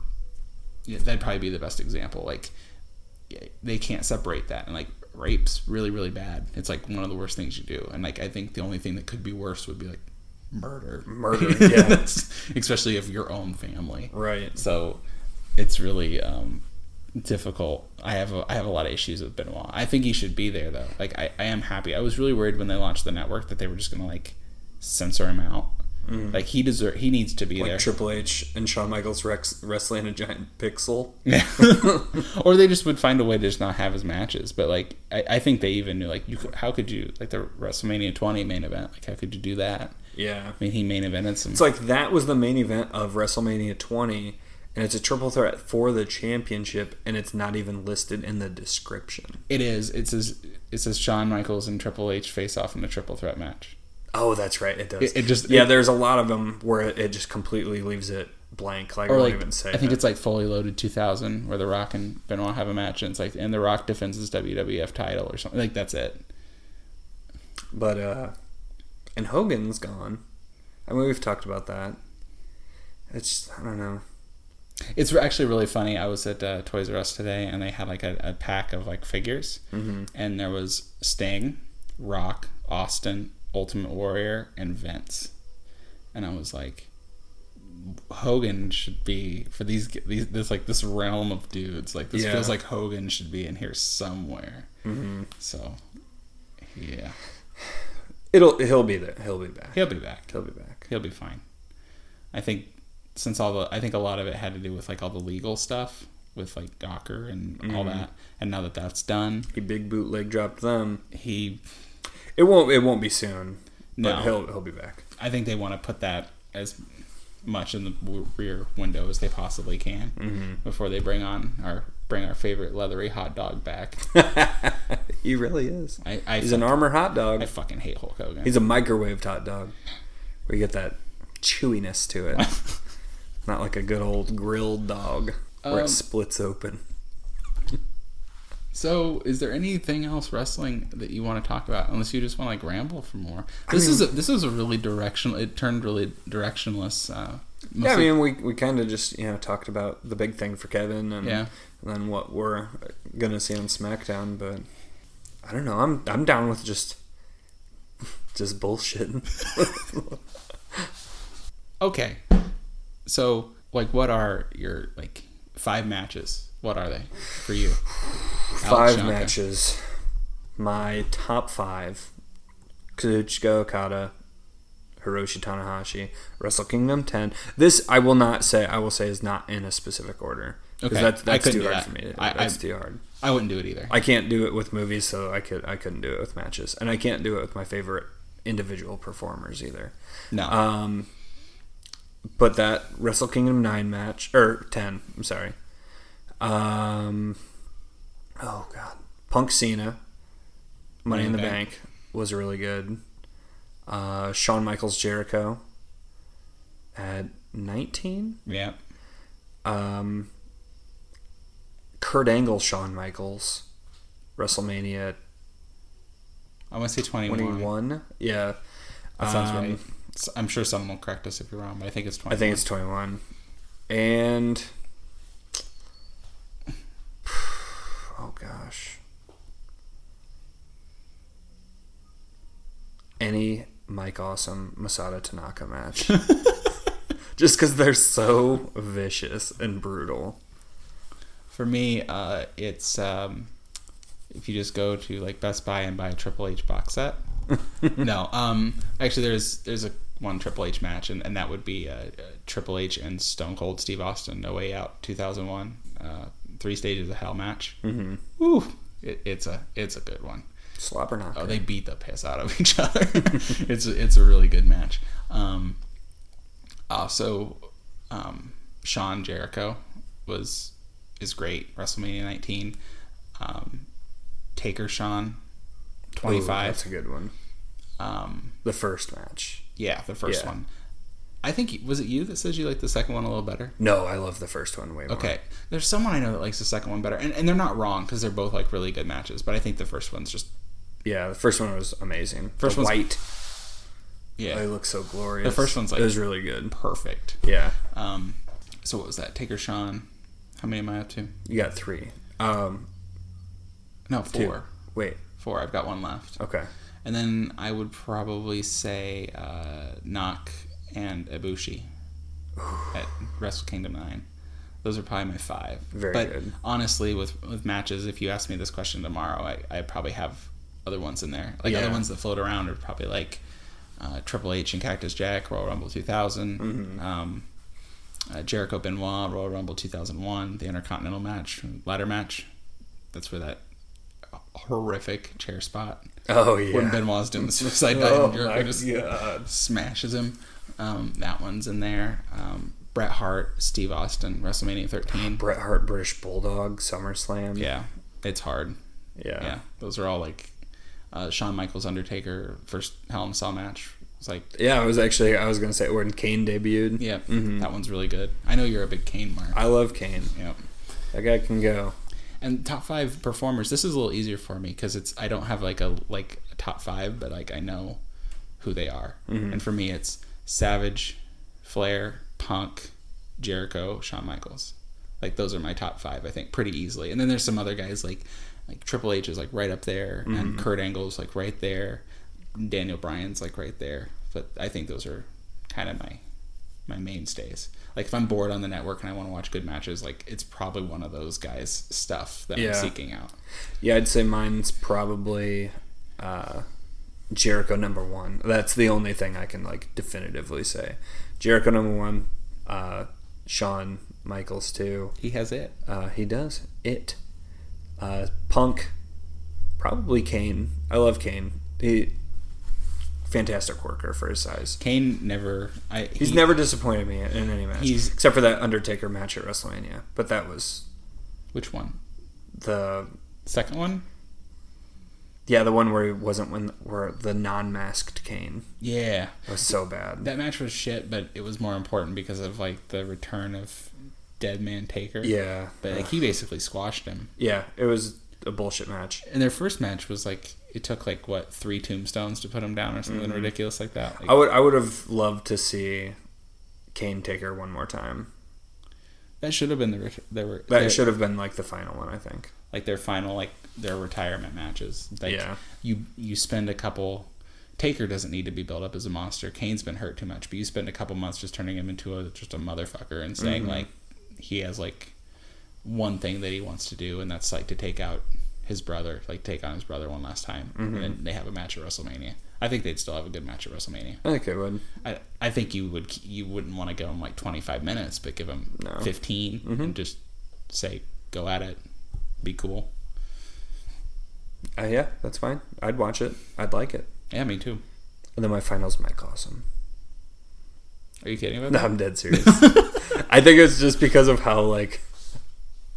yeah, that'd probably be the best example. Like they can't separate that, and like rape's really really bad. It's like one of the worst things you do, and like I think the only thing that could be worse would be like murder, Murder, yeah. Especially of your own family. right. So it's really um, difficult. I have a, I have a lot of issues with Benoit. I think he should be there though. Like I, I am happy. I was really worried when they launched the network that they were just gonna like censor him out. Like he deserve he needs to be Mm. Like there. Triple H and Shawn Michaels rex- wrestling a giant pixel. Yeah. or they just would find a way to just not have his matches. But like I, I think they even knew like you could, how could you like the WrestleMania 20 main event like how could you do that? Yeah. I mean he main evented some. It's like that was the main event of WrestleMania 20, and it's a triple threat for the championship, and it's not even listed in the description. it is. It says it says Shawn Michaels and Triple H face off in a triple threat match. Oh, that's right. It does. It- it just- yeah. it- there's a lot of them where it, it just completely leaves it blank. Like, I won't like even say. I think it. it's like fully loaded 2000 where the Rock and Benoit have a match and it's like and the Rock defends his WWF title or something like that's it. But uh, and Hogan's gone. I mean, we've talked about that. It's I don't know. It's actually really funny. I was at uh, Toys R Us today and they had like a, a pack of like figures Mm-hmm. and there was Sting, Rock, Austin, Ultimate Warrior, and Vince, and I was like. Hogan should be for these these this like this realm of dudes like this Yeah. feels like Hogan should be in here somewhere. Mm-hmm. So, yeah, It'll he'll be there. He'll be back. he'll be back. He'll be back. he'll be fine. I think since all the I think a lot of it had to do with like all the legal stuff with like Gawker and all Mhm. that. And now that that's done, He big bootleg dropped them. he It won't. It won't be soon. No. he'll he'll be back. I think they want to put that as much in the rear window as they possibly can Mm-hmm. before they bring on our bring our favorite leathery hot dog back. he really is. I I, He's an armor hot dog. I fucking hate Hulk Hogan. He's a microwaved hot dog, where you get that chewiness to it. Not like a good old grilled dog where Um, it splits open. So, is there anything else wrestling that you want to talk about? Unless you just want to like ramble for more. This is a, this was a really directional. It turned really directionless. Uh, Yeah, I mean, we, we kind of just you know talked about the big thing for Kevin and, Yeah. and then what we're gonna see on SmackDown, but I don't know. I'm I'm down with just just bullshitting. okay. So, like, what are your like five matches? What are they for you? five matches. My top five: Kazuchika Okada, Hiroshi Tanahashi, Wrestle Kingdom 10. This I will not say. I will say is not in a specific order because Okay, that's, I that's too hard that. for me. To. I- that's I- too hard. I wouldn't do it either. I can't do it with movies, so I could I couldn't do it with matches, and I can't do it with my favorite individual performers either. no. Um, but that Wrestle Kingdom nine match or ten, I'm sorry. Um, oh god, Punk Cena, Money in the Bank was really good. Uh, Shawn Michaels Jericho at nineteen. yeah. Um, Kurt Angle Shawn Michaels, WrestleMania I want to say 21. 21. Yeah. That sounds Um, right. I'm sure someone will correct us if you're wrong, but I think it's 21. I think it's 21. And. Oh, gosh. Any Mike Awesome Masato Tanaka match. Just because they're so vicious and brutal. For me, uh, it's um, if you just go to like Best Buy and buy a Triple H box set. no, um, actually, there's there's a one Triple H match, and, and that would be uh, uh, Triple H and Stone Cold Steve Austin, No Way Out, 2001, uh, three stages of Hell match. Mm-hmm. Woo, it, it's a it's a good one. Slobber knocker. Oh, they beat the piss out of each other. it's a, it's a really good match. Um, also, um, Shawn Jericho was is great. WrestleMania 19. Um, Taker Shawn Ooh, 25. that's a good one. um, The first match. yeah, the first Yeah. one. I think was it you that says you like the second one a little better? No, I love the first one way more. Okay, there's someone I know that likes the second one better, and, and they're not wrong because they're both like really good matches. But I think the first one's just Yeah, the first one was amazing. First one's- white. yeah They look so glorious. The first one's, like- it was really good. perfect. Yeah, Um, so what was that? Taker Shawn. How many am I up to? you got three. Um, No, two. four. Wait. Four. I've got one left. Okay. And then I would probably say uh, Knock and Ibushi at Wrestle Kingdom 9. Those are probably my five. Very but good. honestly, with, with matches, if you ask me this question tomorrow, I, I probably have other ones in there. Like Yeah. other ones that float around are probably like uh, Triple H and Cactus Jack, Royal Rumble 2000. Mm-hmm. Um, uh, Jericho Benoit, Royal Rumble 2001, the Intercontinental match, ladder match. That's where that horrific chair spot Oh yeah. when Benoit's doing the suicide dive oh and Jericho just god. smashes him. Um, that one's in there. Um, Bret Hart, Steve Austin, WrestleMania 13. Bret Hart, British Bulldog, SummerSlam. Yeah, it's hard. Yeah. Yeah, those are all like uh, Shawn Michaels, Undertaker, first Hell in a Cell match. It's like, Yeah, I was actually I was gonna say when Kane debuted. yeah, Mhm. that one's really good. I know you're a big Kane mark. I love Kane. yeah. That guy can go. And top five performers. This is a little easier for me because it's I don't have like a like a top five, but like I know who they are. Mhm. And for me, it's Savage, Flair, Punk, Jericho, Shawn Michaels. Like those are my top five, I think, pretty easily. And then there's some other guys like like Triple H is like right up there, and Kurt Angle's like right there, Daniel Bryan's like right there. But I think those are kind of my my mainstays. Like if I'm bored on the network and I want to watch good matches, like it's probably one of those guys' stuff that Yeah. I'm seeking out. Yeah, I'd say mine's probably uh, Jericho number one. That's the only thing I can like definitively say. Jericho number one. Uh, Shawn Michaels two. He has it. Uh, he does it. Uh, Punk, probably Kane. I love Kane. He fantastic worker for his size. Kane never. I He's never disappointed me in any match, He's- except for that Undertaker match at WrestleMania. But that was Which one? the Second one? Yeah the one where he wasn't when where the non-masked Kane Yeah, It was so bad. that match was shit, but it was more important because of like the return of Dead Man Taker. yeah, but like he basically squashed him. yeah, it was a bullshit match. And their first match was like it took like what three tombstones to put him down or something ridiculous like that. Like, Mm-hmm. I would I would have loved to see Kane Taker one more time. that should have been the ret- their, That should have been like the final one, I think. Like their final like their retirement matches. Like Yeah. you you spend a couple. Taker doesn't need to be built up as a monster. Kane's been hurt too much, but you spend a couple months just turning him into a just a motherfucker and saying Mhm. like he has like one thing that he wants to do, and that's like to take out his brother, like take on his brother one last time, Mm-hmm. and then they have a match at WrestleMania. I think they'd still have a good match at WrestleMania. I think it would. I, I think you would you wouldn't want to give him like 25 minutes, but give him No. Mm-hmm. 15 and just say go at it, be cool. Uh, yeah, that's fine. I'd watch it. I'd like it. Yeah, me too. And then my finals Mike Awesome. Are you kidding me? No? I'm dead serious. I think it's just because of how like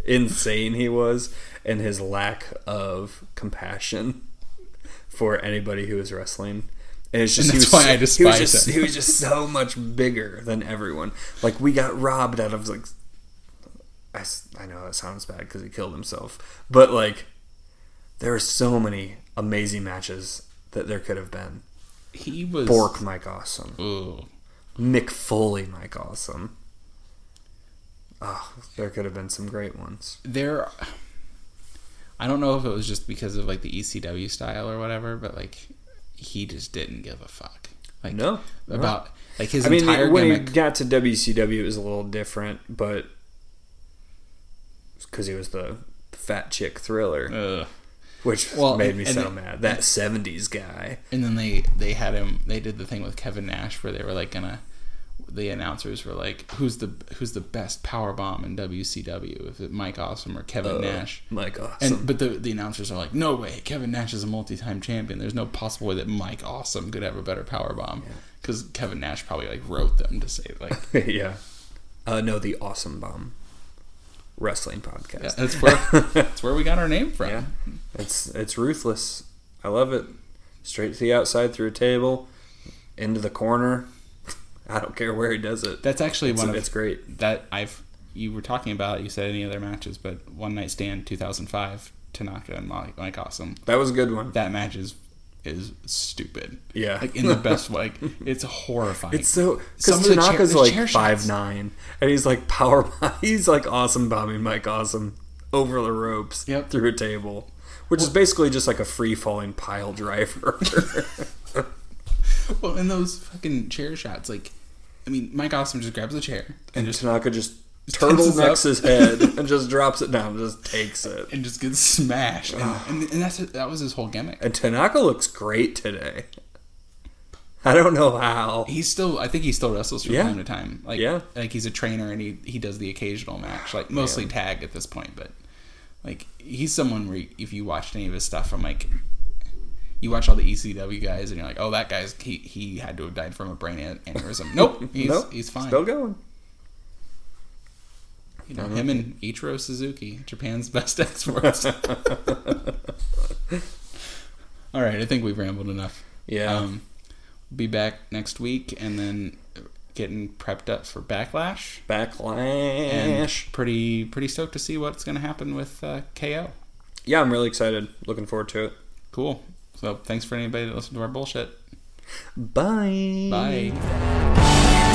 insane he was and his lack of compassion for anybody who was wrestling. And it's just And he that's was, why I he was despise just, him. He was just so much bigger than everyone. Like we got robbed out of like. I, I know it sounds bad because he killed himself, but like there are so many amazing matches that there could have been. He was Brock Mike Awesome. Ooh. Mick Foley, Mike Awesome. Oh, there could have been some great ones. there I don't know if it was just because of like the ECW style or whatever, but like he just didn't give a fuck. Like No, no. about like his I mean, entire when gimmick. he got to WCW, it was a little different, but because he was the fat chick thriller, Ugh. which Well, made me and so mad. That '70s guy. And then they they had him. They did the thing with Kevin Nash where they were like gonna. The announcers were like, "Who's the who's the best power bomb in WCW? If it Mike Awesome or Kevin Uh, Nash?" Mike Awesome. And but the the announcers are like, "No way! Kevin Nash is a multi-time champion. There's no possible way that Mike Awesome could have a better power bomb." Because Kevin Nash probably like wrote them to say like, yeah. Uh, no, the Awesome Bomb wrestling podcast. yeah, "That's where that's where we got our name from." Yeah, it's it's ruthless. I love it. Straight to the outside through a table, into the corner. I don't care where he does it. That's actually It's, one of it's great. that I've you were talking about. You said any other matches, but One Night Stand 2005, Tanaka and Mike, Mike Awesome. That was a good one. That match is is stupid. Yeah. like in the best way. Like, it's horrifying. It's so because the chair- Tanaka's like chair five nine, and he's like power. He's like awesome bombing Mike Awesome over the ropes Yep. through a table, which is basically just like a free falling pile driver. well, in those fucking chair shots. Like, I mean, Mike Awesome just grabs a chair and and just Tanaka just turtlenecks his head and just drops it down, and just takes it. and just gets smashed. And, and, and that's it. that was his whole gimmick. And Tanaka looks great today. I don't know how. He's still, I think he still wrestles from Yeah. time to time. Like, Yeah. like he's a trainer and he he does the occasional match, like mostly tag at this point. But like he's someone where if you watched any of his stuff from like, you watch all the ECW guys and you're like, oh, that guy's he he had to have died from a brain aneurysm. Nope, he's Nope, he's fine. Still going. You know, him and Ichiro Suzuki, Japan's best exports. all right, I think we've rambled enough. Yeah. Um, be back next week and then getting prepped up for Backlash. And Backlash. pretty pretty stoked to see what's going to happen with uh, KO. Yeah, I'm really excited. Looking forward to it. Cool. So thanks for anybody that listened to our bullshit. Bye. Bye.